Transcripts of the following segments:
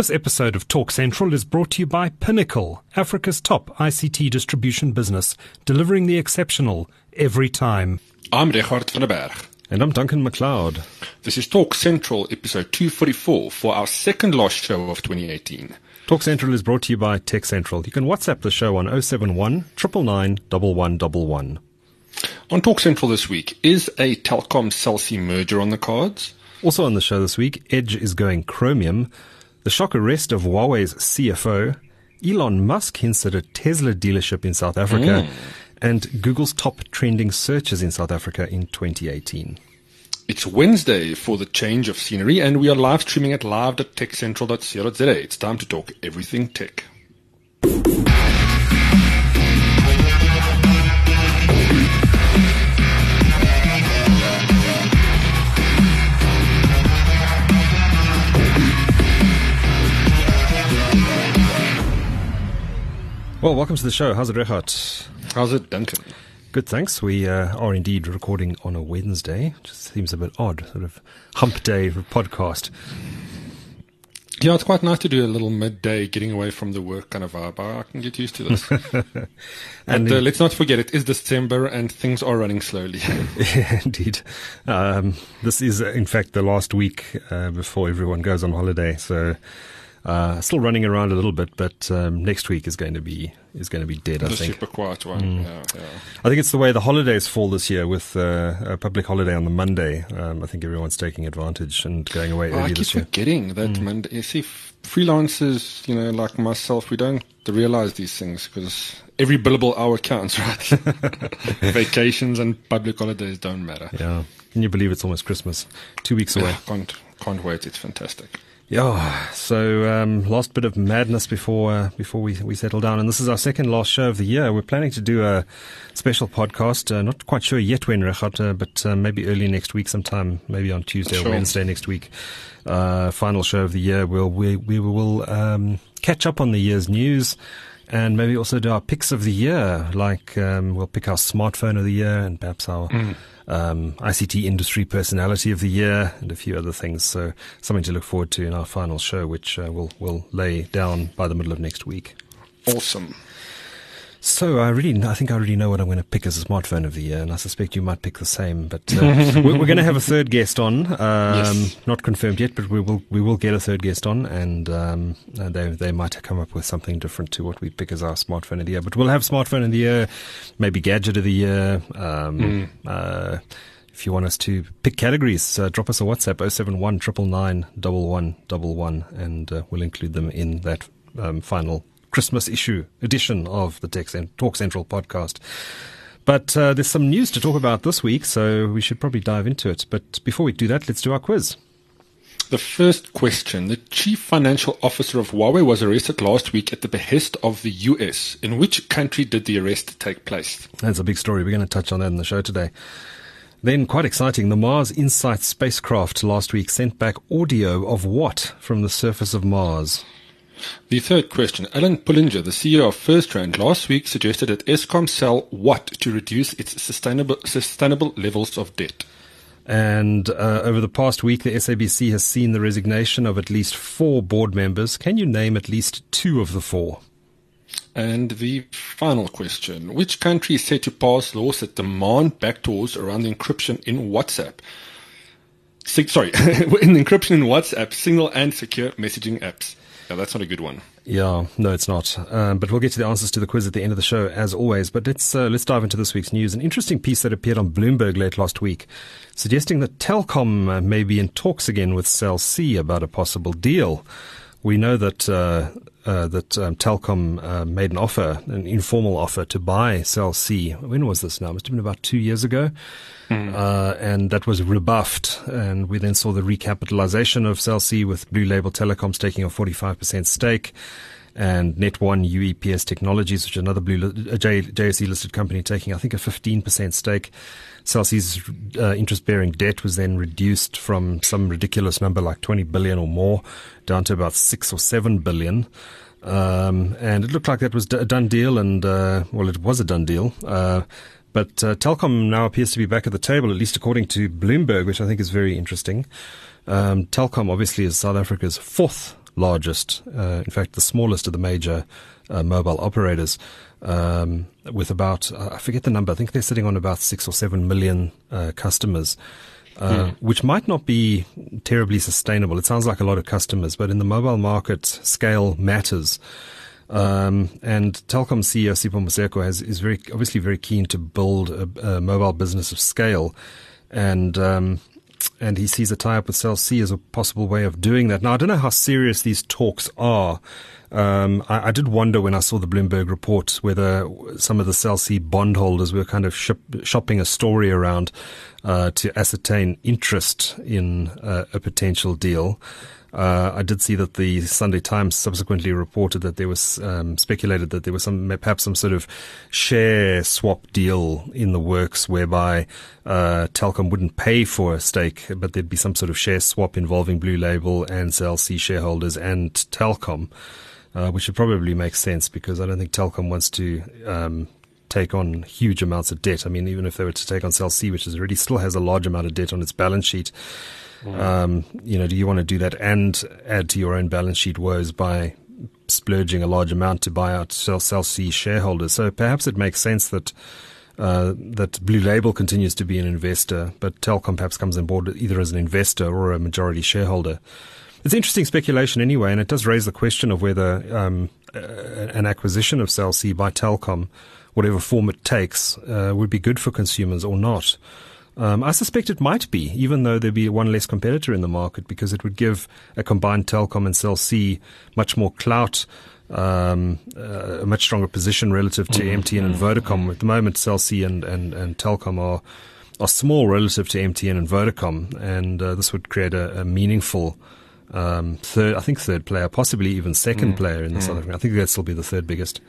This episode of Talk Central is brought to you by Pinnacle, Africa's top ICT distribution business, delivering the exceptional every time. I'm Richard van der Berg. And I'm Duncan McLeod. This is Talk Central, episode 244, for our second last show of 2018. Talk Central is brought to you by Tech Central. You can WhatsApp the show on 071 999 On Talk Central this week, is a Telkom Cell C merger on the cards? Also on the show this week, Edge is going Chromium the shock arrest of Huawei's CFO, Elon Musk hints at a Tesla dealership in South Africa, mm. and Google's top trending searches in South Africa in 2018. It's Wednesday for the change of scenery, and we are live streaming at live.techcentral.co.za. It's time to talk everything tech. Well, welcome to the show. How's it, Richard? How's it, Duncan? Good, thanks. We uh, are indeed recording on a Wednesday. Just seems a bit odd, sort of hump day for podcast. Yeah, it's quite nice to do a little midday getting away from the work kind of vibe. I can get used to this. and uh, let's not forget, it is December and things are running slowly. yeah, indeed. Um, this is, in fact, the last week uh, before everyone goes on holiday. So uh, still running around a little bit, but um, next week is going to be is going to be dead. The I think super quiet one. Mm. Yeah, yeah. I think it's the way the holidays fall this year with uh, a public holiday on the Monday. Um, I think everyone's taking advantage and going away early this year. I keep forgetting that mm. Monday. You see, freelancers, you know, like myself, we don't realize these things because every billable hour counts, right? Vacations and public holidays don't matter. Yeah. Can you believe it's almost Christmas? Two weeks away. can't can't wait. It's fantastic. Yeah. So um, last bit of madness before uh, before we we settle down, and this is our second last show of the year. We're planning to do a special podcast. Uh, not quite sure yet when, Richard, uh, but uh, maybe early next week, sometime, maybe on Tuesday sure. or Wednesday next week. Uh, final show of the year. We'll we we will um, catch up on the year's news and maybe also do our picks of the year. Like um, we'll pick our smartphone of the year and perhaps our mm. um, ICT industry personality of the year and a few other things. So something to look forward to in our final show, which uh, we'll we'll lay down by the middle of next week. Awesome. So I really, I think I already know what I'm going to pick as a smartphone of the year, and I suspect you might pick the same. But uh, we're, we're, going to have a third guest on, um, yes. not confirmed yet, but we will we will get a third guest on, and um, uh, they they might come up with something different to what we pick as our smartphone of the year. But we'll have smartphone of the year, maybe gadget of the year. Um, mm. uh, if you want us to pick categories, uh, drop us a WhatsApp 071 999 and uh, we'll include them in that um, final Christmas issue edition of the Talk Central podcast. But uh, there's some news to talk about this week, so we should probably dive into it. But before we do that, let's do our quiz. The first question. The chief financial officer of Huawei was arrested last week at the behest of the US. In which country did the arrest take place? That's a big story. We're going to touch on that in the show today. Then, quite exciting, the Mars InSight spacecraft last week sent back audio of what from the surface of Mars? The third question. Alan Pullinger, the CEO of First FirstRand, last week suggested that Eskom sell what to reduce its sustainable, sustainable levels of debt? And uh, over the past week, the SABC has seen the resignation of at least four board members. Can you name at least two of the four? And the final question. Which country is set to pass laws that demand backdoors around the encryption in WhatsApp? sorry, in encryption in WhatsApp, single and secure messaging apps. That's not a good one. Yeah, no, it's not. Um, but we'll get to the answers to the quiz at the end of the show, as always. But let's uh, let's dive into this week's news. An interesting piece that appeared on Bloomberg late last week, suggesting that Telkom uh, may be in talks again with Cell C about a possible deal. We know that uh, uh, that um, Telkom uh, made an offer, an informal offer to buy Cell C. When was this now? It must have been about two years ago. Mm. Uh, and that was rebuffed. And we then saw the recapitalization of Cell C with Blue Label Telecoms taking a 45% stake and Net1 UEPS Technologies, which is another blue uh, J, JSE listed company, taking I think a 15% stake. Cell C's uh, interest-bearing debt was then reduced from some ridiculous number like 20 billion or more down to about six or seven billion. Um, and it looked like that was a done deal, and uh, well, it was a done deal. But uh, Telkom now appears to be back at the table, at least according to Bloomberg, which I think is very interesting. Um, Telkom obviously is South Africa's fourth largest, uh, in fact, the smallest of the major uh, mobile operators, um, with about, I forget the number, I think they're sitting on about six or seven million uh, customers. Uh, hmm. which might not be terribly sustainable. It sounds like a lot of customers, but in the mobile market, scale matters. Um, and Telkom CEO Sipho Maseko has, is very obviously very keen to build a, a mobile business of scale, and um, and he sees a tie-up with Cell C as a possible way of doing that. Now, I don't know how serious these talks are. Um, I, I, did wonder when I saw the Bloomberg report whether some of the Cell C bondholders were kind of shopping a story around uh, to ascertain interest in uh, a potential deal. Uh, I did see that the Sunday Times subsequently reported that there was um, speculated that there was some perhaps some sort of share swap deal in the works whereby uh, Telkom wouldn't pay for a stake, but there'd be some sort of share swap involving Blue Label and Cell C shareholders and Telkom, uh, which would probably make sense because I don't think Telkom wants to. Um, take on huge amounts of debt. I mean, even if they were to take on Cell C, which is already still has a large amount of debt on its balance sheet, um, you know, do you want to do that and add to your own balance sheet woes by splurging a large amount to buy out Cell, Cell C shareholders? So perhaps it makes sense that uh, that Blue Label continues to be an investor, but Telkom perhaps comes on board either as an investor or a majority shareholder. It's interesting speculation anyway, and it does raise the question of whether um, an acquisition of Cell C by Telkom, whatever form it takes, uh, would be good for consumers or not. Um, I suspect it might be, even though there'd be one less competitor in the market, because it would give a combined Telkom and Cell C much more clout, um, uh, a much stronger position relative to mm-hmm. MTN and Vodacom. At the moment, Cell C and, and, and Telkom are are small relative to MTN and Vodacom, and uh, this would create a, a meaningful um, third, I think third player, possibly even second mm. player in the mm. South African. I think that'd still be the third biggest.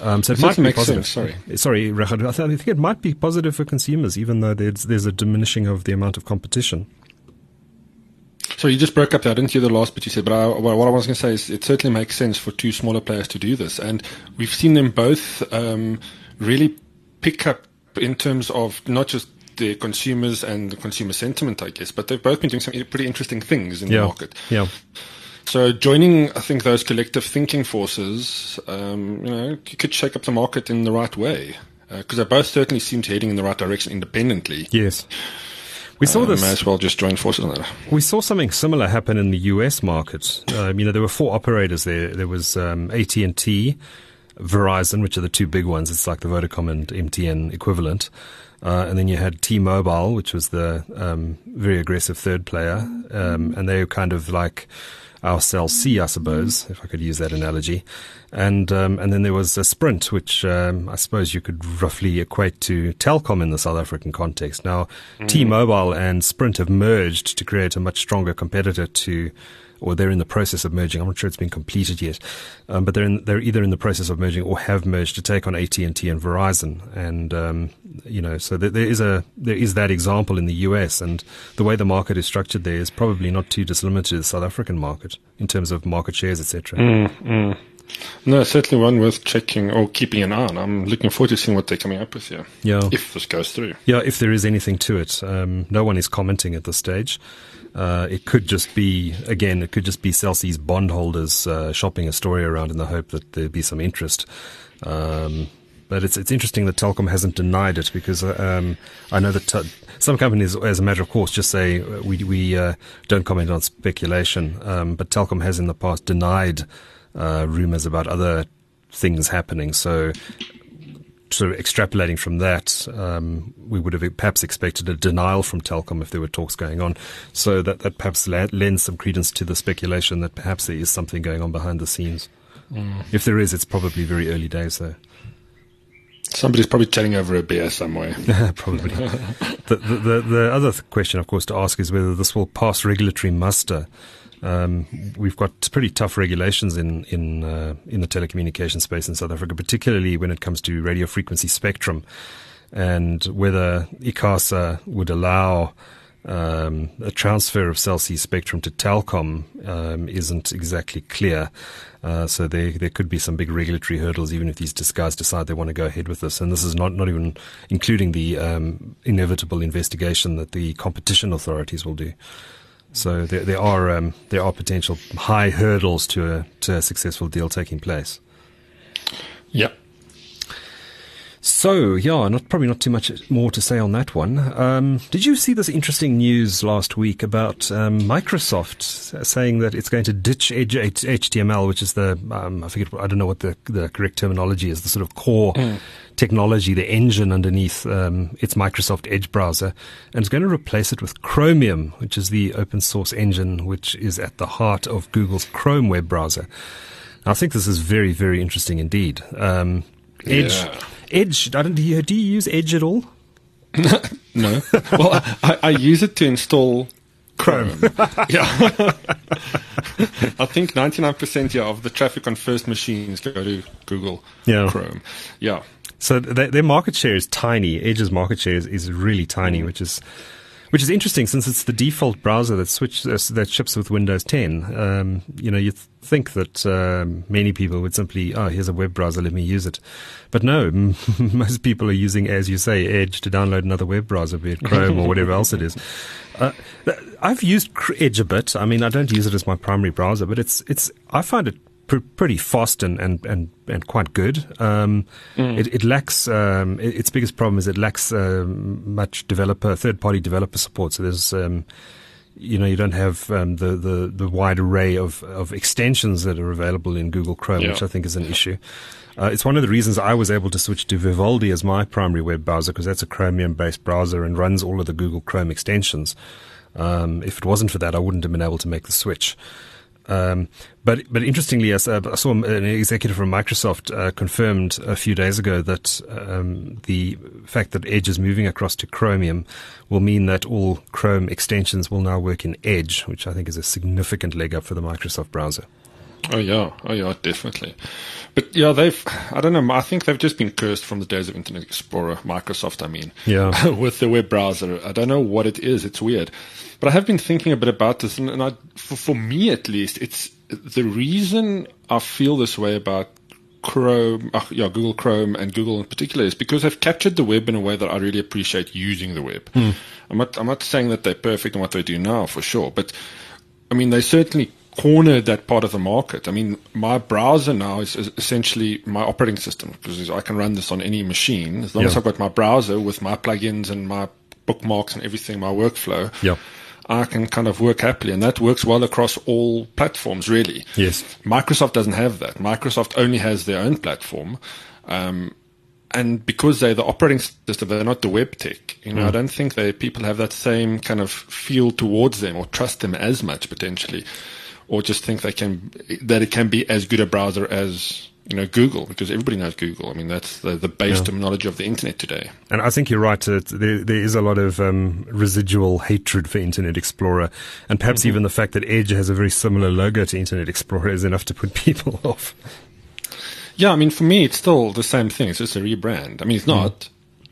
Um, so it, it might be positive. Sense, sorry, sorry, I think it might be positive for consumers, even though there's there's a diminishing of the amount of competition. So you just broke up there. I didn't hear the last bit you said, but I, what I was going to say is it certainly makes sense for two smaller players to do this, and we've seen them both um, really pick up in terms of not just the consumers and the consumer sentiment, I guess, but they've both been doing some pretty interesting things in yeah. the market. Yeah. So joining, I think, those collective thinking forces, um, you know, could shake up the market in the right way because uh, they both certainly seem to heading in the right direction independently. Yes. We saw uh, this. May as well just join forces on that. We saw something similar happen in the U.S. market. Um, you know, there were four operators there. There was um, AT and T, Verizon, which are the two big ones. It's like the Vodacom and MTN equivalent. Uh, and then you had T-Mobile, which was the um, very aggressive third player, um, and they were kind of like our Cell C, I suppose, if I could use that analogy. And um, and then there was a Sprint, which um, I suppose you could roughly equate to Telkom in the South African context. Now, mm. T-Mobile and Sprint have merged to create a much stronger competitor to or they're in the process of merging. I'm not sure it's been completed yet, um, but they're in, they're either in the process of merging or have merged to take on AT and T and Verizon. And um, you know, so there, there is a there is that example in the US, and the way the market is structured there is probably not too dissimilar to the South African market in terms of market shares, etc. Mm, mm. No, certainly one worth checking or keeping an eye on. I'm looking forward to seeing what they're coming up with here. Yeah. If this goes through. Yeah, if there is anything to it. Um, no one is commenting at this stage. Uh, it could just be, again, it could just be Cell C's bondholders uh, shopping a story around in the hope that there'd be some interest. Um, but it's it's interesting that Telkom hasn't denied it because um, I know that t- some companies, as a matter of course, just say uh, we we uh, don't comment on speculation. Um, but Telkom has in the past denied uh, rumors about other things happening. So sort of extrapolating from that, um, we would have perhaps expected a denial from Telkom if there were talks going on. So that, that perhaps lends some credence to the speculation that perhaps there is something going on behind the scenes. Mm. If there is, it's probably very early days, though. Somebody's probably chatting over a beer somewhere. probably. the, the, the, the, other question, of course, to ask is whether this will pass regulatory muster. Um, we've got pretty tough regulations in in uh, in the telecommunication space in South Africa, particularly when it comes to radio frequency spectrum, and whether ICASA would allow um, a transfer of Cell C spectrum to Telkom um, isn't exactly clear. Uh, so there there could be some big regulatory hurdles, even if these guys decide they want to go ahead with this. And this is not not even including the um, inevitable investigation that the competition authorities will do. So there, there are um, there are potential high hurdles to a to a successful deal taking place. Yep. So yeah, not probably not too much more to say on that one. Um, did you see this interesting news last week about um, Microsoft saying that it's going to ditch Edge HTML, which is the um, I forget I don't know what the the correct terminology is, the sort of core mm. technology, the engine underneath um, its Microsoft Edge browser, and it's going to replace it with Chromium, which is the open source engine which is at the heart of Google's Chrome web browser. I think this is very very interesting indeed. Um, Edge. Yeah Edge. I don't, do, you, do you use Edge at all? no. Well, I, I, use it to install Chrome. yeah. I think 99% yeah, of the traffic on first machines go to Google yeah. Chrome. Yeah. So their, their market share is tiny. Edge's market share is, is really tiny, which is which is interesting since it's the default browser that switch uh, that ships with Windows 10. Um, you know, you th- think that um, many people would simply, oh, here's a web browser, let me use it. But no, m- most people are using, as you say, Edge to download another web browser, be it Chrome or whatever else it is. Uh, I've used Edge a bit. I mean, I don't use it as my primary browser, but it's it's. I find it pr- pretty fast and, and, and, and quite good. Um, mm. it, it, lacks, um, it, its biggest problem is it lacks um, much developer, third party developer support. So there's, um, you know, you don't have um, the, the, the wide array of, of extensions that are available in Google Chrome, yeah. which I think is an issue. Uh, it's one of the reasons I was able to switch to Vivaldi as my primary web browser because that's a Chromium based browser and runs all of the Google Chrome extensions. Um, if it wasn't for that, I wouldn't have been able to make the switch. Um, but but interestingly, I saw an executive from Microsoft uh, confirmed a few days ago that um, the fact that Edge is moving across to Chromium will mean that all Chrome extensions will now work in Edge, which I think is a significant leg up for the Microsoft browser. Oh yeah, oh yeah, definitely. But yeah, they've I don't know. I think they've just been cursed from the days of Internet Explorer, Microsoft. I mean, yeah, with the web browser. I don't know what it is. It's weird. But I have been thinking a bit about this, and, and I, for, for me at least, it's the reason I feel this way about Chrome, uh, yeah, Google Chrome and Google in particular is because they've captured the web in a way that I really appreciate using the web. Mm. I'm not, I'm not saying that they're perfect in what they do now for sure, but I mean, they certainly cornered that part of the market. I mean, my browser now is, is essentially my operating system because I can run this on any machine as long yeah. as I've got my browser with my plugins and my bookmarks and everything, my workflow. Yeah. I can kind of work happily, and that works well across all platforms, really. Yes. Microsoft doesn't have that. Microsoft only has their own platform. Um, and because they're the operating system, they're not the web tech. You know, mm. I don't think they people have that same kind of feel towards them or trust them as much potentially, or just think they can that it can be as good a browser as you know, Google, because everybody knows Google. I mean, that's the, the base yeah. terminology of the internet today. And I think you're right. Uh, there, there is a lot of um, residual hatred for Internet Explorer. And perhaps mm-hmm. even the fact that Edge has a very similar logo to Internet Explorer is enough to put people off. Yeah, I mean, for me, it's still the same thing. It's just a rebrand. I mean, it's mm. not. Mm.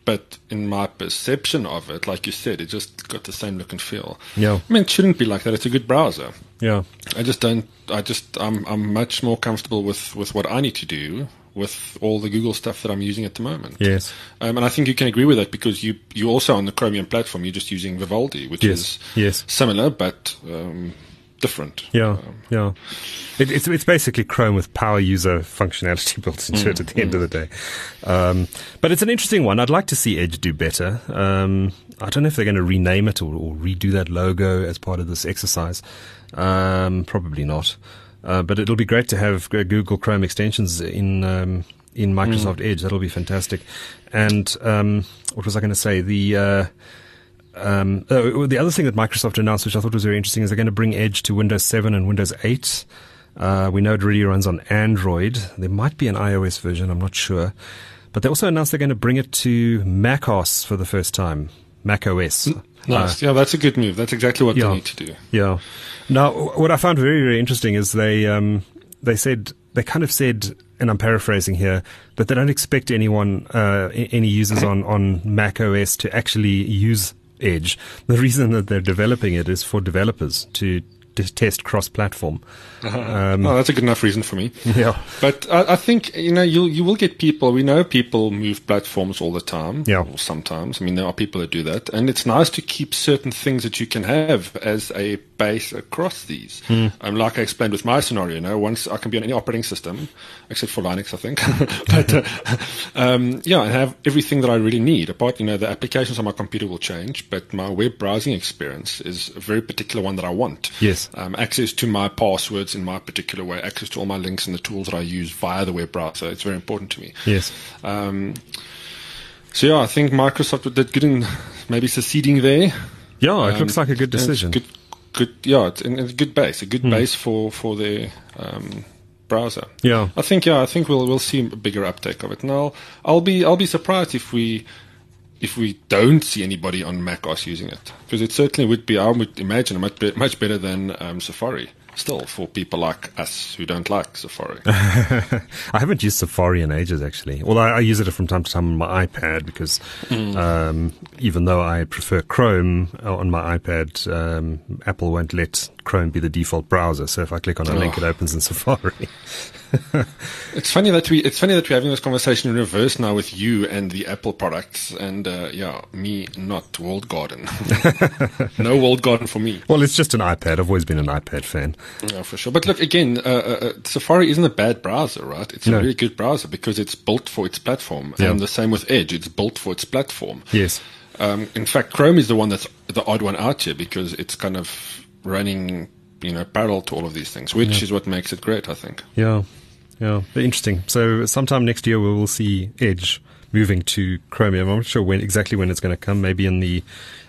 But in my perception of it, like you said, it just got the same look and feel. Yeah. I mean, it shouldn't be like that. It's a good browser. Yeah. I just don't. I just. I'm. I'm much more comfortable with with what I need to do with all the Google stuff that I'm using at the moment. Yes. Um, and I think you can agree with that because you you also on the Chromium platform you're just using Vivaldi, which yes. is yes. similar but um, different. Yeah, um, yeah. It, it's it's basically Chrome with power user functionality built into mm, it at the mm. end of the day. Um, but it's an interesting one. I'd like to see Edge do better. Um, I don't know if they're going to rename it or, or, redo that logo as part of this exercise. Um, probably not. Uh, but it'll be great to have Google Chrome extensions in um, in Microsoft mm. Edge. That'll be fantastic. And um, what was I going to say? The uh, um, uh, the other thing that Microsoft announced, which I thought was very interesting, is they're going to bring Edge to Windows 7 and Windows 8. Uh, we know it already runs on Android. There might be an iOS version, I'm not sure. But they also announced they're going to bring it to Mac OS for the first time. Mac OS. Nice. Uh, yeah, that's a good move. That's exactly what yeah, they need to do. Yeah. Now, what I found very, very interesting is they um, they said they kind of said, and I'm paraphrasing here, that they don't expect anyone, uh, any users on on Mac OS to actually use Edge. The reason that they're developing it is for developers to, to test cross-platform. Uh-huh. Um, oh, that's a good enough reason for me. Yeah, but I, I, think you know you you will get people. We know people move platforms all the time. Yeah, sometimes. I mean, there are people that do that, and it's nice to keep certain things that you can have as a base across these. Mm. Um, like I explained with my scenario, you know, once I can be on any operating system, except for Linux, I think. but, uh, um, yeah, I have everything that I really need. Apart, you know, the applications on my computer will change, but my web browsing experience is a very particular one that I want. Yes. Um, access to my passwords in my particular way, access to all my links and the tools that I use via the web browser. It's very important to me. Yes. Um, so yeah, I think Microsoft did good in maybe succeeding there. Yeah, it um, looks like a good decision. Good, good, yeah, it's, a good base, a good mm. base for for the um, browser. Yeah, I think yeah, I think we'll we'll see a bigger uptake of it. And I'll I'll be I'll be surprised if we if we don't see anybody on macOS using it because it certainly would be I would imagine much be, much better than um, Safari still for people like us who don't like Safari. I haven't used Safari in ages, actually. Well, I, I, use it from time to time on my iPad because mm. um, even though I prefer Chrome on my iPad, um, Apple won't let Chrome be the default browser. So if I click on a oh. link, it opens in Safari. it's funny that we it's funny that we're having this conversation in reverse now with you and the Apple products, and uh, yeah, me not walled garden. no walled garden for me. Well, it's just an iPad. I've always been an iPad fan. Yeah, for sure. But look again, uh, uh, uh, Safari isn't a bad browser, right? It's no. a really good browser because it's built for its platform, yeah. and the same with Edge. It's built for its platform. Yes. Um, in fact, Chrome is the one that's the odd one out here because it's kind of running you know, parallel to all of these things, which yeah. is what makes it great, I think. Yeah, yeah, interesting. So sometime next year we will see Edge moving to Chromium. I'm not sure when exactly when it's going to come. Maybe in the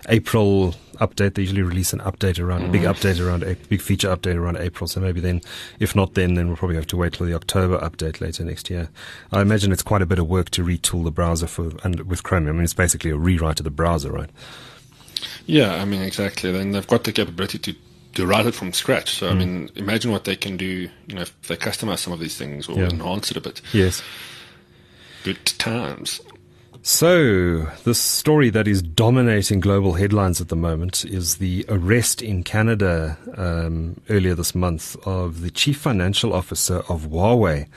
April update. They usually release an update around mm. a big mm. update around a big feature update around April. So maybe then, if not then, then we'll probably have to wait till the October update later next year. I imagine it's quite a bit of work to retool the browser for and with Chromium. I mean, it's basically a rewrite of the browser, right? Yeah, I mean exactly. Then they've got the capability to to write it from scratch. So, mm. I mean, imagine what they can do, you know, if they customize some of these things or yeah. enhance it a bit. Yes. Good times. So, the story that is dominating global headlines at the moment is the arrest in Canada um, earlier this month of the chief financial officer of Huawei.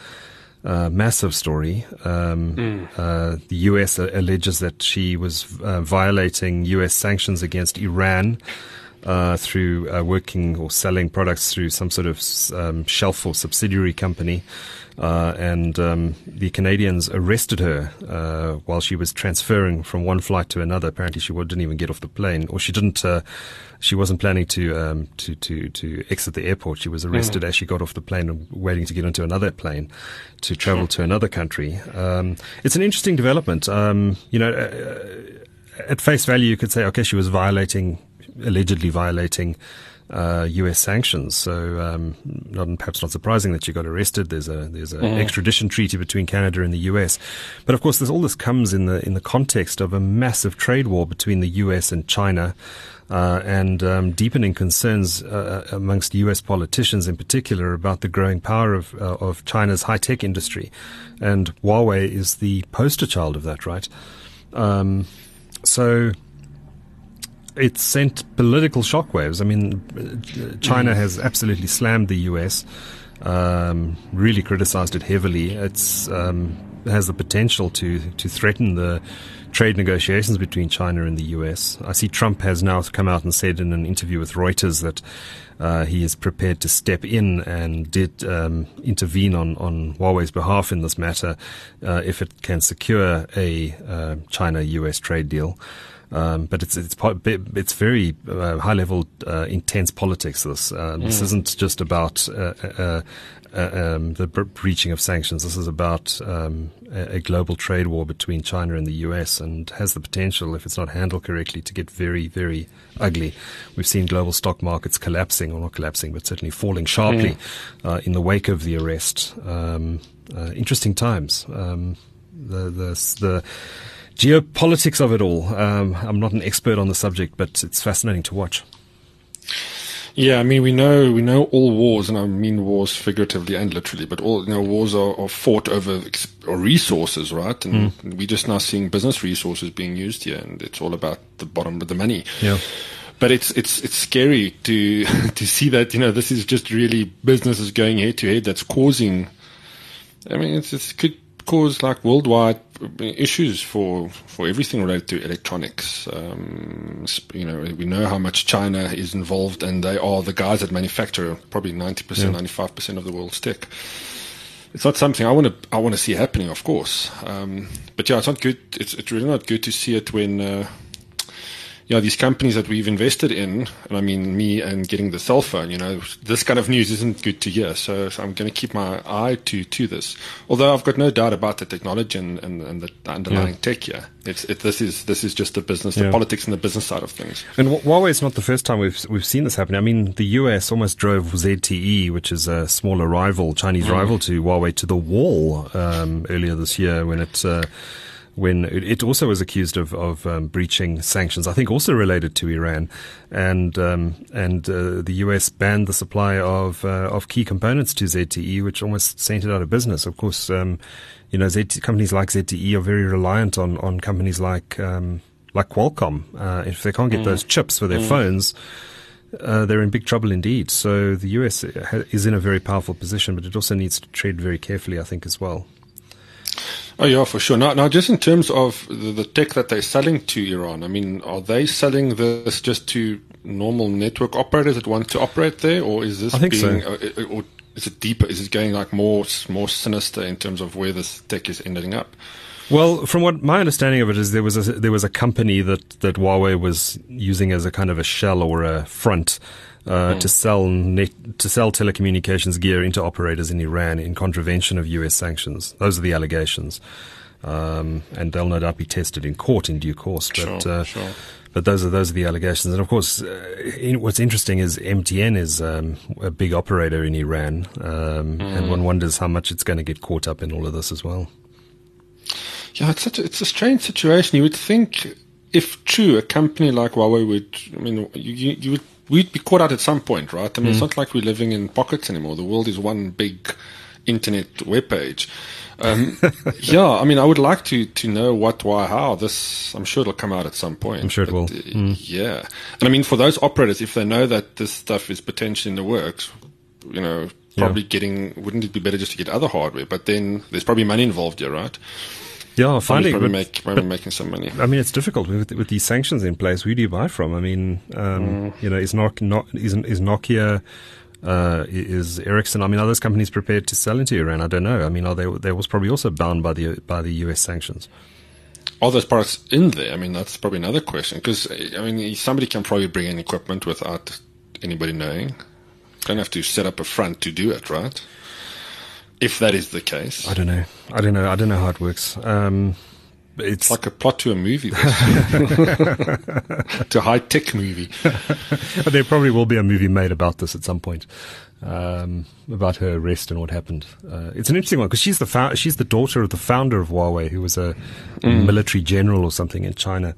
Uh, massive story. Um, mm. uh, the US alleges that she was uh, violating US sanctions against Iran uh, through uh, working or selling products through some sort of um, shelf or subsidiary company. Uh, and um, the Canadians arrested her uh, while she was transferring from one flight to another. Apparently, she didn't even get off the plane, or she didn't. Uh, she wasn't planning to um, to to to exit the airport. She was arrested mm. as she got off the plane and waiting to get into another plane to travel to another country. Um, it's an interesting development. Um, you know, uh, at face value, you could say, okay, she was violating allegedly violating uh, U.S. sanctions. So, um, not perhaps not surprising that you got arrested. There's a there's an mm. extradition treaty between Canada and the U.S. But of course, this all this comes in the in the context of a massive trade war between the U.S. and China. Uh, and um, deepening concerns uh, uh amongst U.S. politicians, in particular, about the growing power of uh, of China's high tech industry, and Huawei is the poster child of that, right? Um, so it sent political shockwaves. I mean, China has absolutely slammed the US, um, really criticized it heavily. It's um, has the potential to to threaten the trade negotiations between China and the US. I see Trump has now come out and said in an interview with Reuters that uh, he is prepared to step in and did um, intervene on, on Huawei's behalf in this matter uh, if it can secure a uh, China-US trade deal. Um, but it's it's it's very uh, high level, uh, intense politics. This uh, mm. this isn't just about uh, uh, uh, um, the breaching of sanctions. This is about um, a, a, global trade war between China and the US, and has the potential, if it's not handled correctly, to get very very ugly. We've seen global stock markets collapsing, or not collapsing, but certainly falling sharply mm. in the wake of the arrest. Um, interesting times. Um, the the the geopolitics of it all. Um, I'm not an expert on the subject, but it's fascinating to watch. Yeah, I mean, we know we know all wars, and I mean wars figuratively and literally, but all you know, wars are, are fought over resources, right? And mm. we're just now seeing business resources being used here, and it's all about the bottom of the money. Yeah. But it's it's it's scary to to see that you know this is just really businesses going head to head that's causing. I mean, it's, it could cause like worldwide issues for for everything related to electronics. Um, you know, we know how much China is involved, and they are the guys that manufacture probably ninety percent, ninety five percent of the world's tech. It's not something I want to I want to see happening, of course. Um, but yeah, it's not good. It's it's really not good to see it when. Uh, you know, these companies that we've invested in, and I mean me and getting the cell phone, you know, this kind of news isn't good to hear. So, so I'm going to keep my eye to, to this. Although I've got no doubt about the technology and, and, and the underlying yeah. tech here. It's, it, this is, this is just the business, the yeah. politics and the business side of things. And Huawei is not the first time we've, we've seen this happen. I mean, the US almost drove ZTE, which is a smaller rival, Chinese mm. rival to Huawei to the wall, um, earlier this year when it, uh, when it also was accused of, of um, breaching sanctions, I think also related to Iran, and um, and uh, the US banned the supply of uh, of key components to ZTE, which almost sent it out of business. Of course, um, you know, ZTE, companies like ZTE are very reliant on on companies like um, like Qualcomm. Uh, if they can't get mm. those chips for their mm. phones. Uh, they're in big trouble indeed. So the US is in a very powerful position, but it also needs to tread very carefully, I think, as well. Oh yeah, for sure. Now, now, just in terms of the, the, tech that they're selling to Iran, I mean, are they selling this just to normal network operators that want to operate there, or is this I think being, so. uh, or is it deeper? Is it going like more more sinister in terms of where this tech is ending up? Well, from what my understanding of it is, there was a, there was a company that that Huawei was using as a kind of a shell or a front uh, mm. to sell net, to sell telecommunications gear into operators in Iran in contravention of U.S. sanctions. Those are the allegations, um, and they'll no doubt be tested in court in due course. But sure, uh, sure. but those are those are the allegations, and of course, uh, in, what's interesting is MTN is um, a big operator in Iran, um, mm. and one wonders how much it's going to get caught up in all of this as well. Yeah, it's such a, it's a strange situation. You would think if true, a company like Huawei would, I mean, you, you would we'd be caught out at some point, right? I mean, mm. it's not like we're living in pockets anymore. The world is one big internet web page. Um, yeah, I mean, I would like to to know what, why, how. This, I'm sure it'll come out at some point. I'm sure it will. Mm. Yeah, and I mean, for those operators, if they know that this stuff is potentially in the works, you know, probably yeah. getting. Wouldn't it be better just to get other hardware? But then there's probably money involved here, right? Yeah, finding probably, make, probably making some money. I mean, it's difficult with with these sanctions in place. Who do you buy from? I mean, um, mm. you know, is not is, is Nokia. Uh, is Ericsson? I mean, are those companies prepared to sell into Iran? I don't know. I mean, are they? They was probably also bound by the by the U.S. sanctions. Are those products in there? I mean, that's probably another question. Because I mean, somebody can probably bring in equipment without anybody knowing. Don't have to set up a front to do it, right? If that is the case, I don't know. I don't know. I don't know how it works. Um, it's like a plot to a movie, to a high tech movie. there probably will be a movie made about this at some point, um, about her arrest and what happened. Uh, it's an interesting one because she's the fo- she's the daughter of the founder of Huawei, who was a mm. military general or something in China.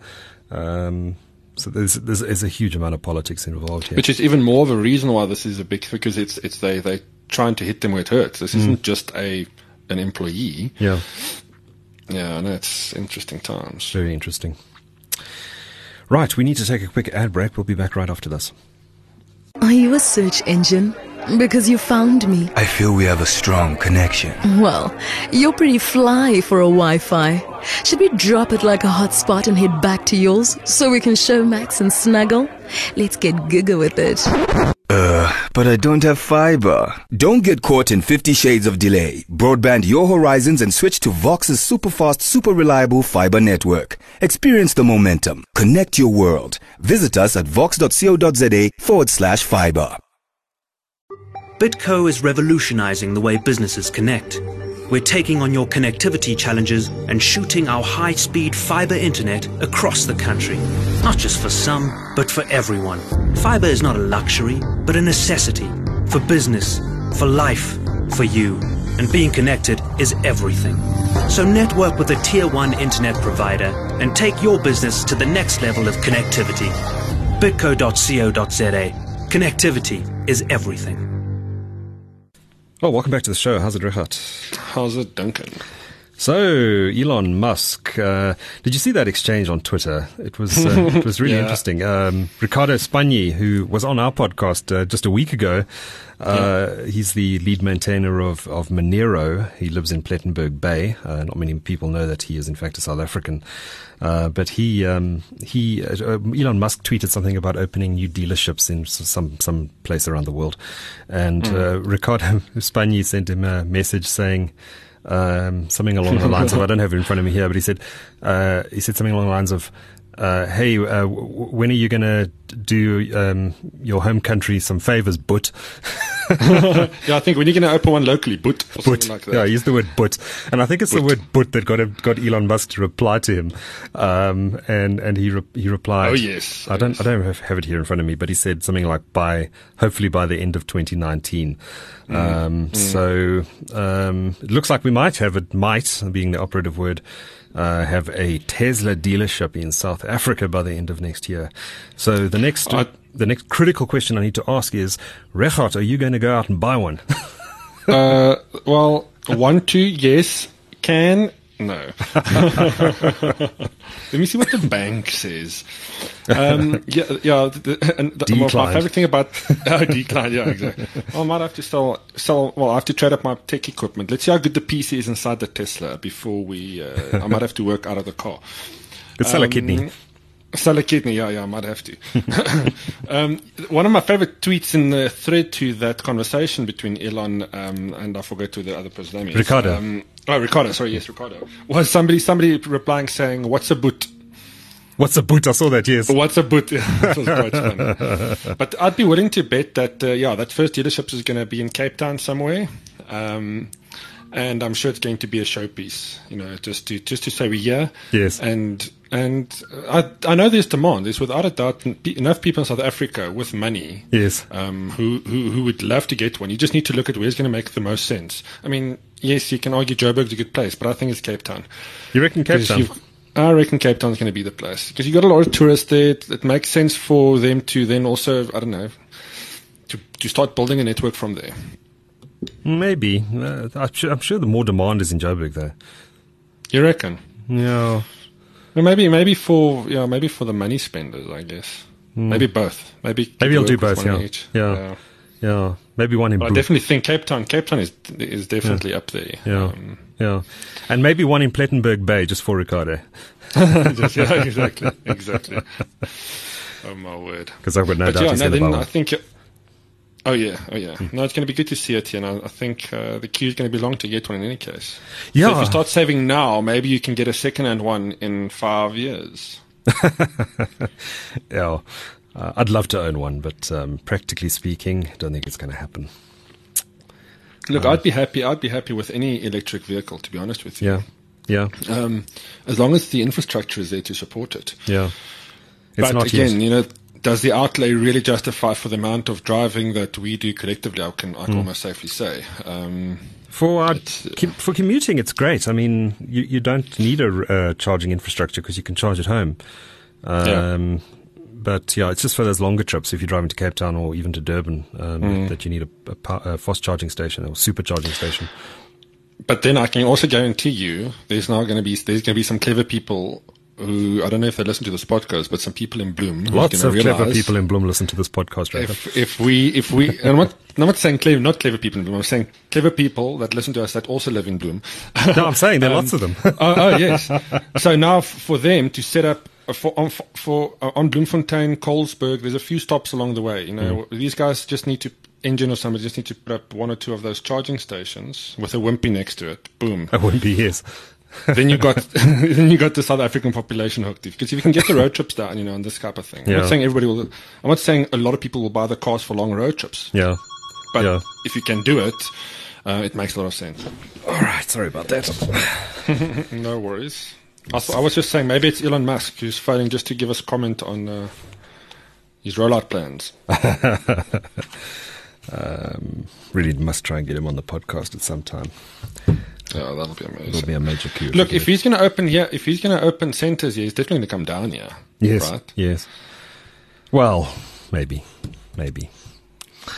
Um, so there's, there's, there's a huge amount of politics involved here, which is even more of a reason why this is a big because it's it's they they trying to hit them where it hurts. This isn't mm. just a an employee. Yeah. Yeah, and it's interesting times. Very interesting. Right, we need to take a quick ad break. We'll be back right after this. Are you a search engine? Because you found me. I feel we have a strong connection. Well, you're pretty fly for a Wi Fi. Should we drop it like a hotspot and head back to yours so we can Showmax and snuggle? Let's get giga with it. Uh, but I don't have fiber. Don't get caught in 50 shades of delay. Broadband your horizons and switch to Vox's super fast, super reliable fiber network. Experience the momentum. Connect your world. Visit us at vox.co.za forward slash fiber. Bitco is revolutionizing the way businesses connect. We're taking on your connectivity challenges and shooting our high speed fiber internet across the country. Not just for some, but for everyone. Fiber is not a luxury, but a necessity for business, for life, for you. And being connected is everything. So network with a tier 1 internet provider and take your business to the next level of connectivity. bitco.co.za. Connectivity is everything. Well, welcome back to the show. How's it, Richard? How's it, Duncan? So Elon Musk, uh, did you see that exchange on Twitter? It was uh, it was really Yeah. interesting. Um, Ricardo Spagni, who was on our podcast uh, just a week ago, uh, he's the lead maintainer of of Monero. He lives in Plettenberg Bay. Uh, not many people know that he is in fact a South African. Uh, but he um, he uh, Elon Musk tweeted something about opening new dealerships in some some place around the world, and uh, Ricardo Spagni sent him a message saying um, something along the lines of I don't have it in front of me here, but he said uh, he said something along the lines of. Uh, hey, uh, w- when are you going to do um, your home country some favors, but? Yeah, I think when you're going to open one locally, but But like that. yeah, use the word but, and I think it's the word but that got him, got Elon Musk to reply to him, um, and and he re- he replied. Oh, yes. I don't Yes. I don't have, have it here in front of me, but he said something like by hopefully by the end of 2019. Mm. Um, So um, it looks like we might have it might being the operative word. Uh, have a Tesla dealership in South Africa by the end of next year. So the next I- the next critical question I need to ask is, Richard, are you going to go out and buy one? Uh, well, want to, yes. Can, no. Let me see what the bank says. Um, yeah, yeah. The, and the, well, my favorite thing about oh, decline, yeah, exactly. Well, I might have to sell, sell. Well, I have to trade up my tech equipment. Let's see how good the PC is inside the Tesla before we. Uh, I might have to work out of the car. Could sell a Um, kidney. Sell a kidney, yeah, yeah, I might have to. um, one of my favorite tweets in the thread to that conversation between Elon um, and I forget who the other person's name is. Ricardo. Um, oh, Ricardo, sorry, yes, Ricardo. Was somebody somebody replying saying, What's a boot? What's a boot? I saw that. Yes. What's a boot? that was quite funny. But I'd be willing to bet that, uh, yeah, that first dealership is going to be in Cape Town somewhere. Um, and I'm sure it's going to be a showpiece, you know, just to just to say we're here. Yes. And and I I know there's demand. There's without a doubt enough people in South Africa with money. Yes. Um, who, who who would love to get one. You just need to look at where's going to make the most sense. I mean, yes, you can argue Joburg's a good place, but I think it's Cape Town. You reckon Cape Town? I reckon Cape Town's going to be the place because you've got a lot of tourists there. It, it makes sense for them to then also, I don't know, to, to start building a network from there. Maybe. Uh, I'm, sure, I'm sure the more demand is in Joburg, though. You reckon? Yeah. Well, maybe, maybe for yeah, maybe for the money spenders, I guess. Maybe both. Maybe. Maybe he'll do both. Yeah. each. yeah. Yeah. Maybe one in But I definitely think Cape Town. Cape Town is is definitely up there. Yeah. Um, yeah. And maybe one in Plettenberg Bay just for Ricardo. just- yeah, exactly, exactly. Oh my word! Because I've got no but doubt yeah, he's no, going to buy then I think. Oh yeah, oh yeah. No, it's going to be good to see it here, and I, I think uh, the queue is going to be long to get one in any case. So Yeah. if you start saving now, maybe you can get a second-hand one in five years. Yeah. Uh, I'd love to own one, but um, practically speaking, I don't think it's going to happen. Look, I'd be happy. I'd be happy with any electric vehicle, to be honest with you. Yeah. Yeah. Um, as long as the infrastructure is there to support it. Yeah. It's but again, yet. you know, does the outlay really justify for the amount of driving that we do collectively? I can. I can almost safely say. Um, For It's, uh, for commuting, it's great. I mean, you, you don't need a uh, charging infrastructure because you can charge at home. Um, But yeah, it's just for those longer trips. If you're driving to Cape Town or even to Durban, um, Hmm. that you need a, a, a fast charging station or super charging station. But then I can also guarantee you, there's now going to be there's going to be some clever people who I don't know if they listen to this podcast, but some people in Bloem Lots of to clever people in Bloem listen to this podcast, right? if if we if we and I'm not I'm not saying clever not clever people in Bloem. I'm saying clever people that listen to us that also live in Bloem. no, I'm saying there are Um, lots of them. oh, oh yes. So now for them to set up uh, for on for, uh, on Bloemfontein, Colesberg, there's a few stops along the way. You know, Mm. these guys just need to engine or somebody just need to put up one or two of those charging stations with a wimpy next to it. Boom. Wouldn't be yes. Then you got then you got the South African population hooked. Because if you can get the road trips down, you know, and this type of thing. I'm not saying everybody will. I'm not saying a lot of people will buy the cars for long road trips. Yeah. But Yeah. if you can do it, uh, it makes a lot of sense. All right. Sorry about that. No worries. I, th- I was just saying maybe it's Elon Musk who's failing just to give us comment on uh, his rollout plans. Um, really must try and get him on the podcast at some time. Yeah, that'll be amazing. It'll be a major coup. Look, if it. he's going to open here, if he's going to open centers here, he's definitely going to come down here. yes, Right? yes. Well, maybe, maybe.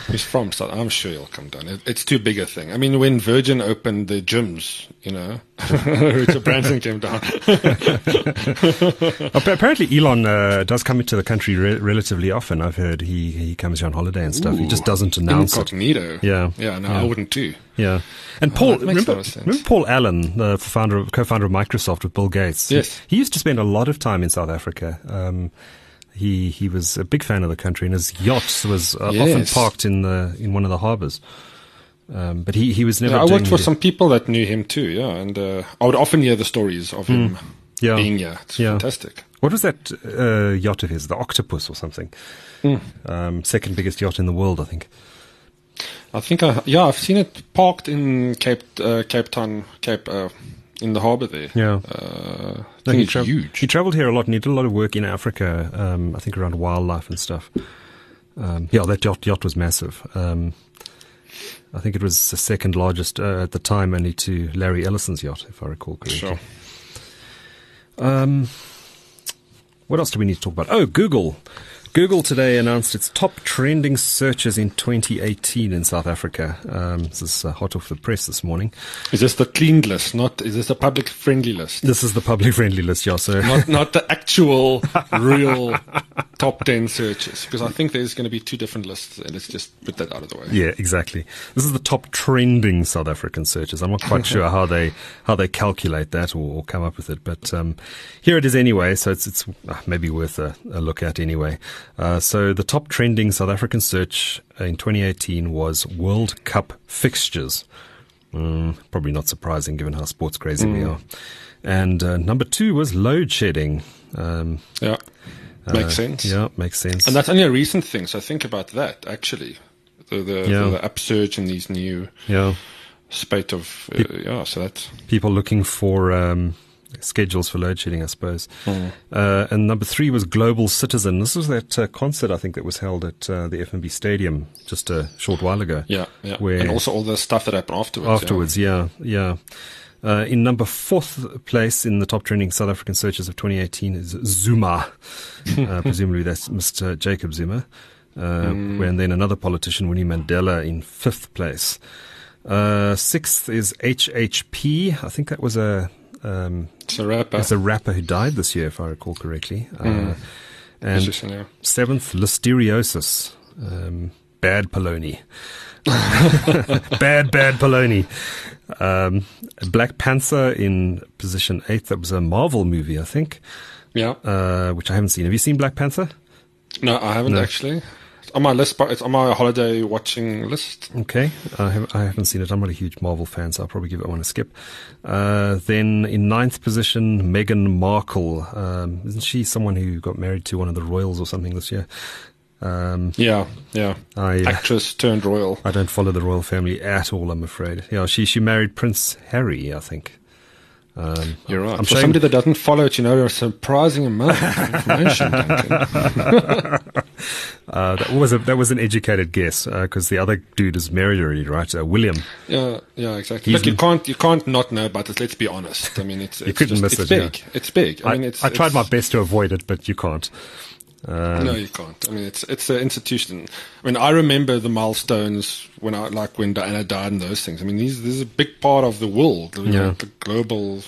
He's from South. I'm sure he'll come down. It, it's too big a thing. I mean, when Virgin opened the gyms, you know, Richard Branson came down. Apparently, Elon uh, does come into the country re- relatively often. I've heard he, he comes here on holiday and stuff. Ooh, he just doesn't announce incognito. it. Yeah, yeah. No, yeah. I wouldn't too. Yeah, and oh, Paul, remember, remember, Paul Allen, the founder, of, co-founder of Microsoft with Bill Gates. Yes, he, he used to spend a lot of time in South Africa. Um, he he was a big fan of the country, and his yacht was uh, yes. often parked in the in one of the harbours. Um, but he, he was never. Yeah, I worked for some people that knew him too. Yeah, and uh, I would often hear the stories of him mm. yeah. being here. It's yeah. fantastic. What was that uh, yacht of his? The Octopus or something? Mm. Um, second biggest yacht in the world, I think. I think I yeah I've seen it parked in Cape uh, Cape Town Cape uh, in the harbour there. Yeah, uh, no, he, tra- huge. he travelled here a lot and he did a lot of work in Africa. Um, I think around wildlife and stuff. Um, yeah, that yacht, yacht was massive. Um, I think it was the second largest uh, at the time, only to Larry Ellison's yacht, if I recall correctly. Sure. Um, what else do we need to talk about? Oh, Google. Google today announced its top trending searches in 2018 in South Africa. Um, this is uh, hot off the press this morning. Is this the cleaned list? Not is this a public friendly list? This is the public friendly list, yeah. So not not the actual real top 10 searches because I think there's going to be two different lists. And let's just put that out of the way. Yeah, exactly. This is the top trending South African searches. I'm not quite sure how they how they calculate that or, or come up with it, but um, here it is anyway. So it's it's uh, maybe worth a, a look at anyway. Uh, so the top trending South African search in 2018 was World Cup fixtures. Mm, probably not surprising given how sports crazy mm. we are. And uh, number two was load shedding. Um, yeah, makes uh, sense. Yeah, makes sense. And that's only a recent thing. So think about that actually. The the, yeah. the, the upsurge in these new yeah spate of uh, yeah. So that's people looking for um, schedules for load shedding, I suppose. Mm. Uh, and number three was Global Citizen. This was that uh, concert, I think, that was held at uh, the FNB Stadium just a short while ago. Yeah, yeah. Where and also all the stuff that happened afterwards. Afterwards, yeah, yeah. yeah. Uh, in number fourth place in the top trending South African searches of 2018 is Zuma. Uh, presumably that's Mr. Jacob Zuma. Mm. And then another politician, Winnie Mandela, in fifth place. Uh, sixth is HHP. I think that was a um, it's a rapper. It's a rapper who died this year, if I recall correctly. Mm. Uh, and seventh, listeriosis. Um, bad Polony. bad, bad Polony. Um, Black Panther in position eight. That was a Marvel movie, I think. Yeah. Uh, which I haven't seen. Have you seen Black Panther? No, I haven't no. actually on my list, but it's on my holiday watching list. Okay, I, have, I haven't seen it. I'm not a huge Marvel fan, so I'll probably give it one a skip. Uh, then in ninth position, Meghan Markle. Um, isn't she someone who got married to one of the royals or something this year? Um, yeah, yeah. I, uh, Actress turned royal. I don't follow the royal family at all. I'm afraid. Yeah, she she married Prince Harry, I think. Um, You're right. I'm For somebody that doesn't follow it, you know, there are a surprising amount of information. uh, that was a, that was an educated guess because uh, the other dude is married already, right? Uh, William. Yeah, yeah, exactly. He's Look, you can't you can't not know about it. Let's be honest. I mean, it's, it's you couldn't just, miss it's it. Big. Yeah. It's big. I, I mean, it's. I tried it's, my best to avoid it, but you can't. Um, no, you can't. I mean, it's it's an institution. I mean, I remember the milestones when I like when Diana died and those things. I mean, these this is a big part of the world. You know, the global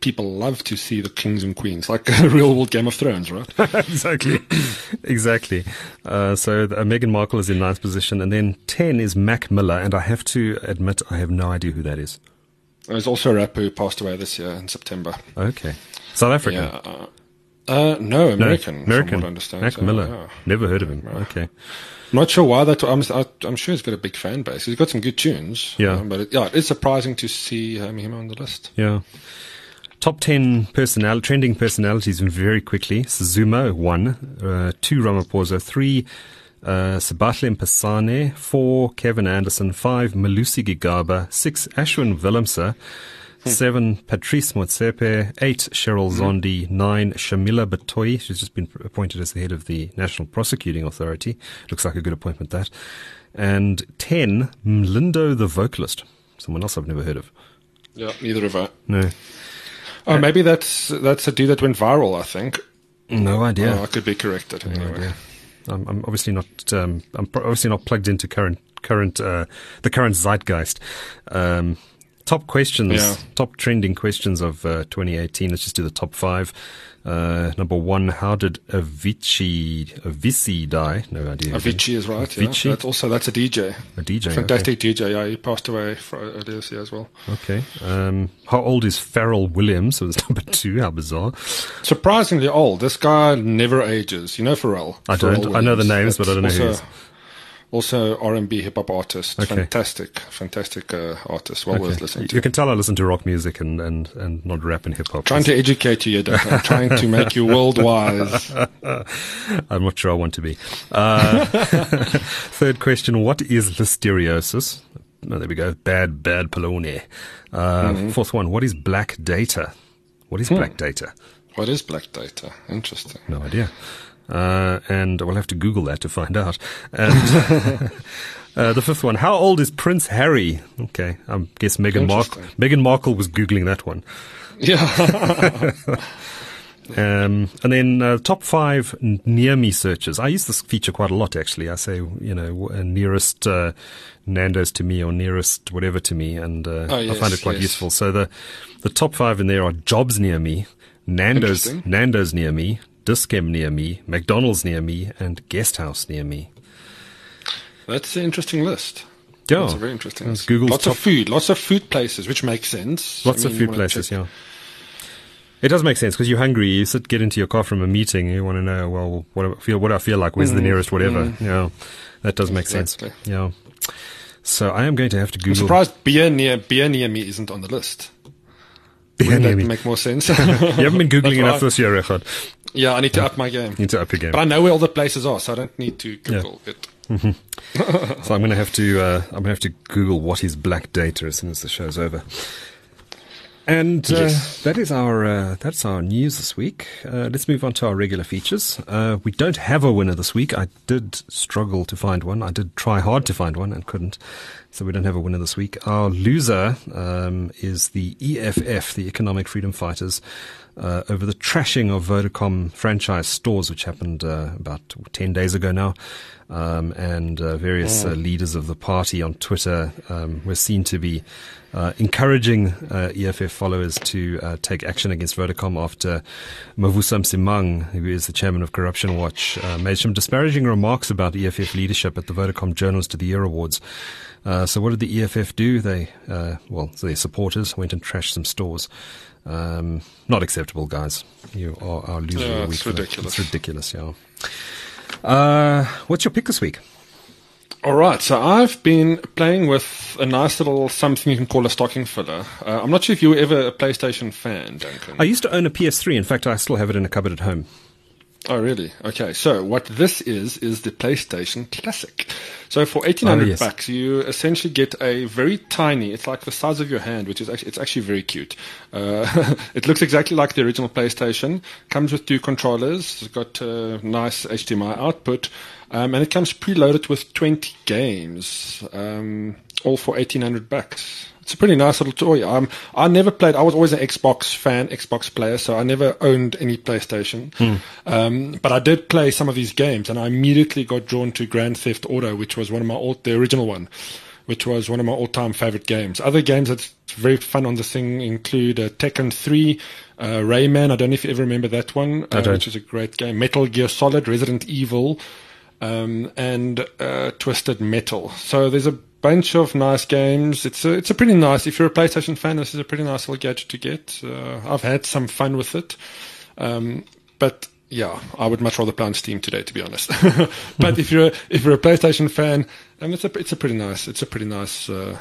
people love to see the kings and queens, like a real world Game of Thrones, right? exactly, exactly. Uh, so uh, Meghan Markle is in ninth position, and then ten is Mac Miller, and I have to admit I have no idea who that is. There's also a rapper who passed away this year in September. Okay, South African. Yeah, uh, uh, no, American. No, American. I understand. Mac so, Miller. Yeah. Never heard of him. Okay. I'm not sure why that. I'm, I'm sure he's got a big fan base. He's got some good tunes. Yeah. Um, but it, yeah, it's surprising to see um, him on the list. Yeah. Top 10 personal, trending personalities very quickly. Zuma, one. Uh, two, Ramaphosa. Three, uh, Mpasane. Four, Kevin Anderson. Five, Malusi Gigaba. Six, Ashwin Willemse. Seven, Patrice Motsepe. Eight, Cheryl Zondi. Nine, Shamila Batohi. She's just been appointed as the head of the National Prosecuting Authority. Looks like a good appointment, that. And ten, Mlindo the vocalist. Someone else I've never heard of. Yeah, neither have I. No. Oh, maybe that's that's a dude that went viral. I think. No idea. Oh, I could be corrected. No anyway. idea. I'm, I'm obviously not. Um, I'm obviously not plugged into current current uh, the current zeitgeist. Um, top questions, yeah. top trending questions of uh, 2018. Let's just do the top five. Uh, number one, how did Avicii Avicii die? No idea. Avicii is right. Avicii? Yeah. That's also that's a DJ. A DJ. Fantastic DJ. Yeah, he passed away earlier this year as well. Okay. okay. Um, how old is Pharrell Williams? So it's number two. How bizarre. Surprisingly old. This guy never ages. You know Pharrell. I Pharrell don't. I know the names, but I don't know who he is also R&B hip hop artist. Okay. Fantastic, fantastic uh, artist. Well okay. worth listening to. You can tell I listen to rock music and, and, and not rap and hip hop. Trying to educate you, I'm trying to make you world wise. I'm not sure I want to be. Uh, third question: What is listeriosis? Oh, there we go. Bad, bad polony. Uh, mm-hmm. Fourth one: What is black data? What is hmm. black data? What is black data? Interesting. No idea. Uh, and we'll have to Google that to find out. And uh, the fifth one: How old is Prince Harry? Okay, I guess Meghan Markle. Meghan Markle was googling that one. Yeah. Um, and then uh, top five near me searches. I use this feature quite a lot, actually. I say, you know, nearest uh, Nando's to me or nearest whatever to me, and uh, oh, yes, I find it quite yes. useful. So the the top five in there are jobs near me, Nando's Nando's near me, Dis-Chem near me, McDonald's near me, and Guesthouse near me. That's an interesting list. Yeah. That's a very interesting list. Google's lots of food, lots of food places, which makes sense. Lots I mean, of food places, check. yeah. It does make sense because you're hungry. You sit, get into your car from a meeting. You want to know, well, what I feel, what I feel like. Where's mm, the nearest whatever? Mm. Yeah, that does make exactly. sense. Yeah. So I am going to have to Google. I'm surprised beer near beer near me isn't on the list. Wouldn't that make more sense? you haven't been googling enough right. this year, Richard. Yeah, I need to up my game. You need to up your game. But I know where all the places are, so I don't need to Google yeah. it. Mm-hmm. so I'm going to have to uh, I'm going to have to Google what is black data as soon as the show's over. And uh, yes. that is our uh, that's our news this week. Uh, let's move on to our regular features. Uh, we don't have a winner this week. I did struggle to find one. I did try hard to find one and couldn't. So we don't have a winner this week. Our loser um, is the EFF, the Economic Freedom Fighters, uh, over the trashing of Vodacom franchise stores, which happened uh, about 10 days ago now. Um, and uh, various uh, leaders of the party on Twitter um, were seen to be uh, encouraging uh, EFF followers to uh, take action against Vodacom after Mavuso Msimang, who is the chairman of Corruption Watch, uh, made some disparaging remarks about EFF leadership at the Vodacom Journalist of the Year Awards. Uh, so what did the EFF do? They, uh, well, their supporters went and trashed some stores. Um, not acceptable, guys. You are our loser yeah, of the week. It's ridiculous. It's ridiculous, yeah. Uh, what's your pick this week? All right, so I've been playing with a nice little something you can call a stocking filler. Uh, I'm not sure if you were ever a PlayStation fan, Duncan. I used to own a PS3. In fact, I still have it in a cupboard at home. Oh, really? Okay. So what this is is the PlayStation Classic. So for eighteen hundred oh, yes. bucks, you essentially get a very tiny. It's like the size of your hand, which is actually it's actually very cute. Uh, it looks exactly like the original PlayStation. Comes with two controllers. It's got a nice HDMI output, um, and it comes preloaded with twenty games, um, all for eighteen hundred bucks it's a pretty nice little toy. Um, I never played. I was always an Xbox fan, Xbox player, so I never owned any PlayStation. Hmm. Um, but I did play some of these games, and I immediately got drawn to Grand Theft Auto, which was one of my old, the original one, which was one of my all-time favorite games. Other games that's very fun on the thing include uh, Tekken 3, uh, Rayman. I don't know if you ever remember that one, uh, which is a great game. Metal Gear Solid, Resident Evil. Um, and uh, Twisted Metal. So there's a bunch of nice games. It's a, it's a pretty nice. If you're a PlayStation fan, this is a pretty nice little gadget to get. Uh, I've had some fun with it, um, but yeah, I would much rather play on Steam today, to be honest. but if you're a, if you're a PlayStation fan, um, it's a it's a pretty nice it's a pretty nice. Uh,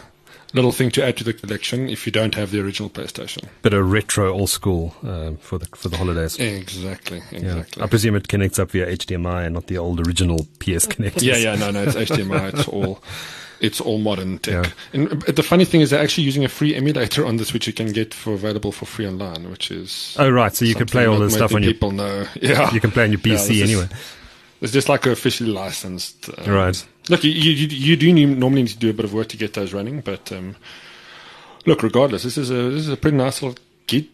little thing to add to the collection if you don't have the original PlayStation. Bit of retro, old school uh, for the for the holidays. Exactly, exactly. Yeah. I presume it connects up via HDMI and not the old original PS connectors. Yeah, yeah, no, no, it's HDMI. It's all it's all modern tech. Yeah. And the funny thing is, they're actually using a free emulator on this, which you can get for available for free online, which is oh right, so you can play all the stuff on your people know. Yeah, you can play on your PC yeah, anyway. Is, it's just like officially licensed. Um, right. Look, you, you you do normally need to do a bit of work to get those running, but um, look, regardless, this is a this is a pretty nice little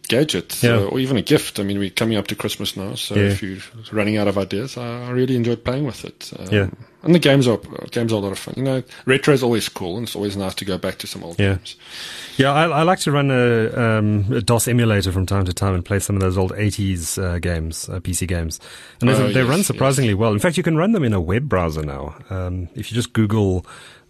gadget Yeah. uh, or even a gift. I mean, we're coming up to Christmas now, so Yeah. if you're running out of ideas, I, I really enjoyed playing with it. Um, Yeah. And the games are games are a lot of fun. You know, retro is always cool, and it's always nice to go back to some old Yeah. games. Yeah, I, I like to run a, um, a DOS emulator from time to time and play some of those old 80s uh, games, uh, PC games. And Oh, they yes, run yes. surprisingly well. In fact, you can run them in a web browser now. Um, if you just Google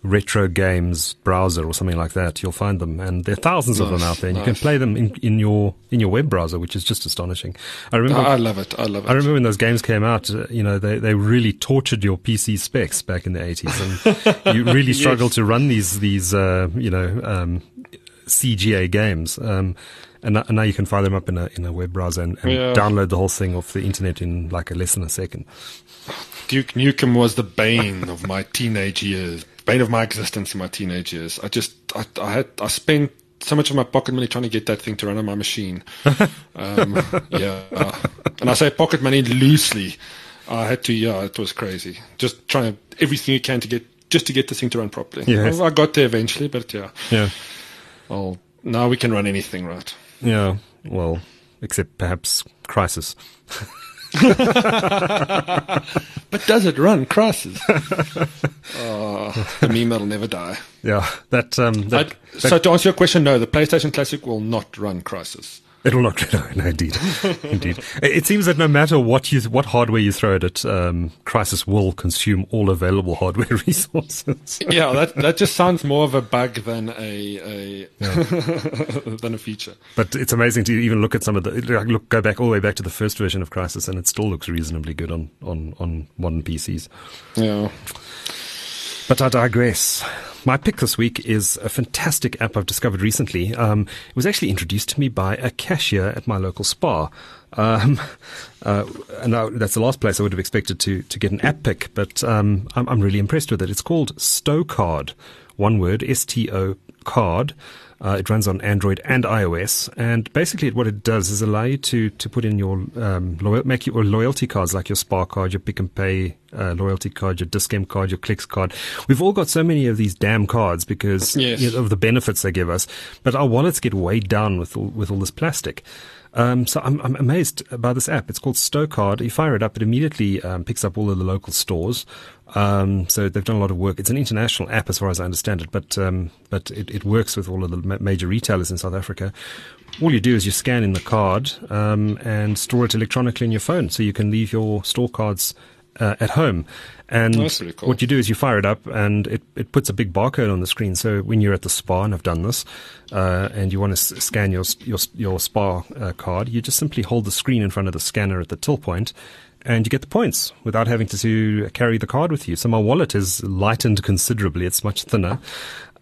retro games browser or something like that, you'll find them. And there are thousands of them out there. And you can play them in, in your in your web browser, which is just astonishing. I remember. I, love it. I love it. I remember when those games came out, uh, you know, they, they really tortured your PC specs back in the 80s. And you really struggled to run these, these, uh, you know, um, CGA games. Um, and, and now you can fire them up in a, in a web browser and, and Yeah. download the whole thing off the internet in like a less than a second. Duke Nukem was the bane of my teenage years, bane of my existence in my teenage years. I just, I, I had, I spent so much of my pocket money trying to get that thing to run on my machine. Um, yeah, uh, and I say pocket money loosely. I had to, yeah, it was crazy. Just trying to, everything you can to get, just to get this thing to run properly. Yes. I got there eventually, but yeah, Yeah. well, now we can run anything, right? Yeah. Well, except perhaps Crysis. But does it run Crysis? oh, the meme that'll never die. Yeah. That, um, that, I- so to answer your question, no, the PlayStation Classic will not run Crysis. It'll not. No, no, indeed, indeed. It it seems that no matter what you, what hardware you throw at it, um, Crysis will consume all available hardware resources. Yeah, that that just sounds more of a bug than a, a than a feature. But it's amazing to even look at some of the like, look go back all the way back to the first version of Crysis, and it still looks reasonably good on on on modern PCs. Yeah. But I digress. My pick this week is a fantastic app I've discovered recently. Um, it was actually introduced to me by a cashier at my local Spar. Um, uh, and I, that's the last place I would have expected to, to get an app pick, but um, I'm, I'm really impressed with it. It's called Stocard. One word, S-T-O card. Uh, it runs on Android and iOS, and basically what it does is allow you to to put in your um, loyal, make your loyalty cards like your Spar card, your Pick n Pay uh, loyalty card, your Discount card, your Clicks card. We've all got so many of these damn cards because Yes. you know, of the benefits they give us, but our wallets get weighed down with all, with all this plastic. Um, so I'm, I'm amazed by this app. It's called Stocard. You fire it up, it immediately um, picks up all of the local stores. Um, so they've done a lot of work. It's an international app, as far as I understand it, but um, but it, it works with all of the ma- major retailers in South Africa. All you do is you scan in the card um, and store it electronically in your phone, so you can leave your store cards uh, at home. And That's pretty cool. what you do is you fire it up, and it, it puts a big barcode on the screen. So when you're at the Spar, and I've done this, uh, and you want to s- scan your your your Spar uh, card, you just simply hold the screen in front of the scanner at the till point, and you get the points without having to, to carry the card with you. So my wallet is lightened considerably; it's much thinner.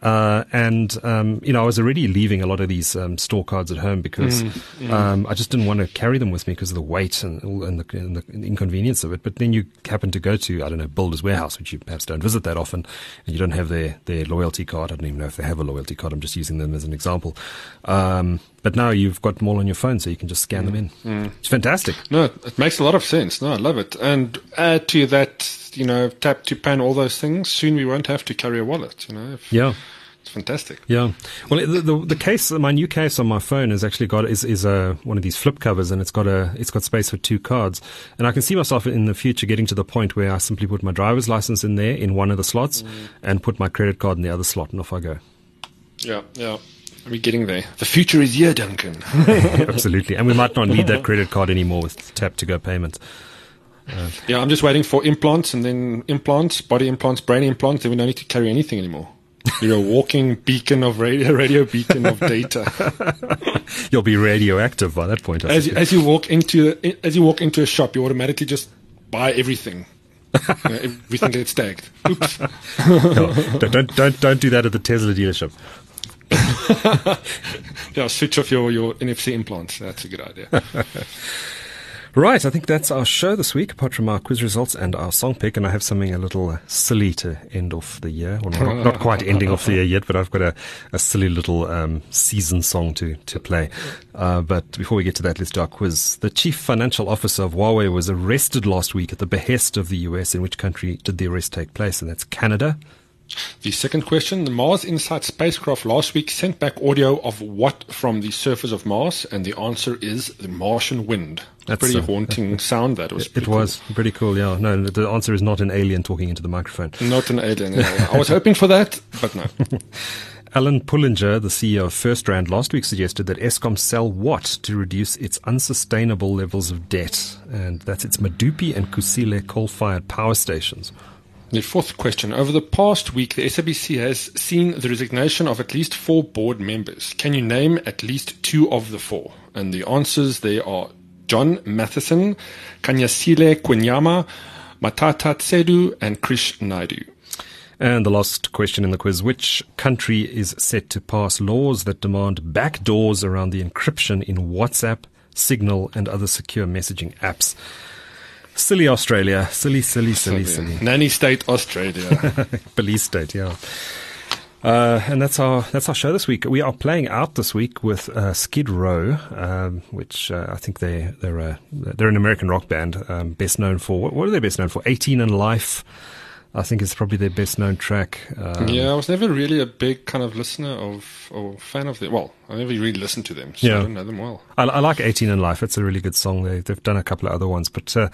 Uh, and um, you know, I was already leaving a lot of these um, store cards at home because Um, I just didn't want to carry them with me because of the weight and, and, the, and the inconvenience of it. But then you happen to go to I don't know Builders Warehouse, which you perhaps don't visit that often, and you don't have their their loyalty card. I don't even know if they have a loyalty card. I'm just using them as an example. But now you've got them all on your phone, so you can just scan them mm. in. Mm. It's fantastic. No, it makes a lot of sense. No, I love it. And add to that, you know, tap to pan, all those things. Soon we won't have to carry a wallet. You know, If- Yeah. it's fantastic. Yeah. Well, the, the the case, my new case on my phone has actually got is is a one of these flip covers, and it's got a it's got space for two cards, and I can see myself in the future getting to the point where I simply put my driver's license in there in one of the slots, mm. and put my credit card in the other slot, and off I go. Yeah, yeah. We're getting there. The future is here, Duncan. Absolutely, and we might not need that credit card anymore with tap to go payment. Uh, yeah, I'm just waiting for implants and then implants, body implants, brain implants. Then we don't need to carry anything anymore. You're a walking beacon of radio, radio beacon of data. You'll be radioactive by that point. I As you, as you walk into as you walk into a shop, you automatically just buy everything. You know, everything gets tagged. Oops. No, don't, don't don't don't do that at the Tesla dealership. Yeah, switch off your, your NFC implants. That's a good idea. Right, I think that's our show this week, apart from our quiz results and our song pick. And I have something a little uh, silly to end off the year. Well, not, not quite ending off the year yet, but I've got a, a silly little um, season song to, to play. Uh, but before we get to that, let's do our quiz. The chief financial officer of Huawei was arrested last week at the behest of the US. In which country did the arrest take place? And that's Canada, The second question, the Mars InSight spacecraft last week sent back audio of what from the surface of Mars? And the answer is the Martian wind. That's pretty a haunting sound that was. It was pretty cool, yeah. No, the answer is not an alien talking into the microphone. Not an alien. I was hoping for that, but no. Alan Pullinger, the CEO of FirstRand, last week suggested that Eskom sell what to reduce its unsustainable levels of debt, and that's its Medupi and Kusile coal-fired power stations. The fourth question. Over the past week, the SABC has seen the resignation of at least four board members. Can you name at least two of the four? And the answers they are John Matisonn, Khanyisile Kweyama, Mathatha Tsedu, and Krish Naidoo. And the last question in the quiz Which country is set to pass laws that demand backdoors around the encryption in WhatsApp, Signal, and other secure messaging apps? Silly Australia. Silly, silly, silly, silly. Nanny state Australia. Police state, yeah. Uh, and that's our that's our show this week. We are playing out this week with uh, Skid Row, um, which uh, I think they they're a, they're an American rock band, um, best known for what, what, are they best known for? 18 and Life. I think it's probably their best known track. Um, yeah, I was never really a big kind of listener of or fan of them. Well, I never really listened to them, so yeah. I don't know them well. I, I, like 18 in Life. It's a really good song. They, have done a couple of other ones, but uh,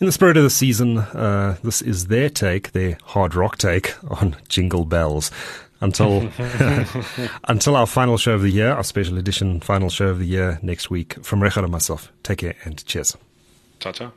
in the spirit of the season, uh, this is their take, their hard rock take on Jingle Bells. Until until our final show of the year, our special edition final show of the year next week. From Richard and myself, take care and cheers. Ta ta.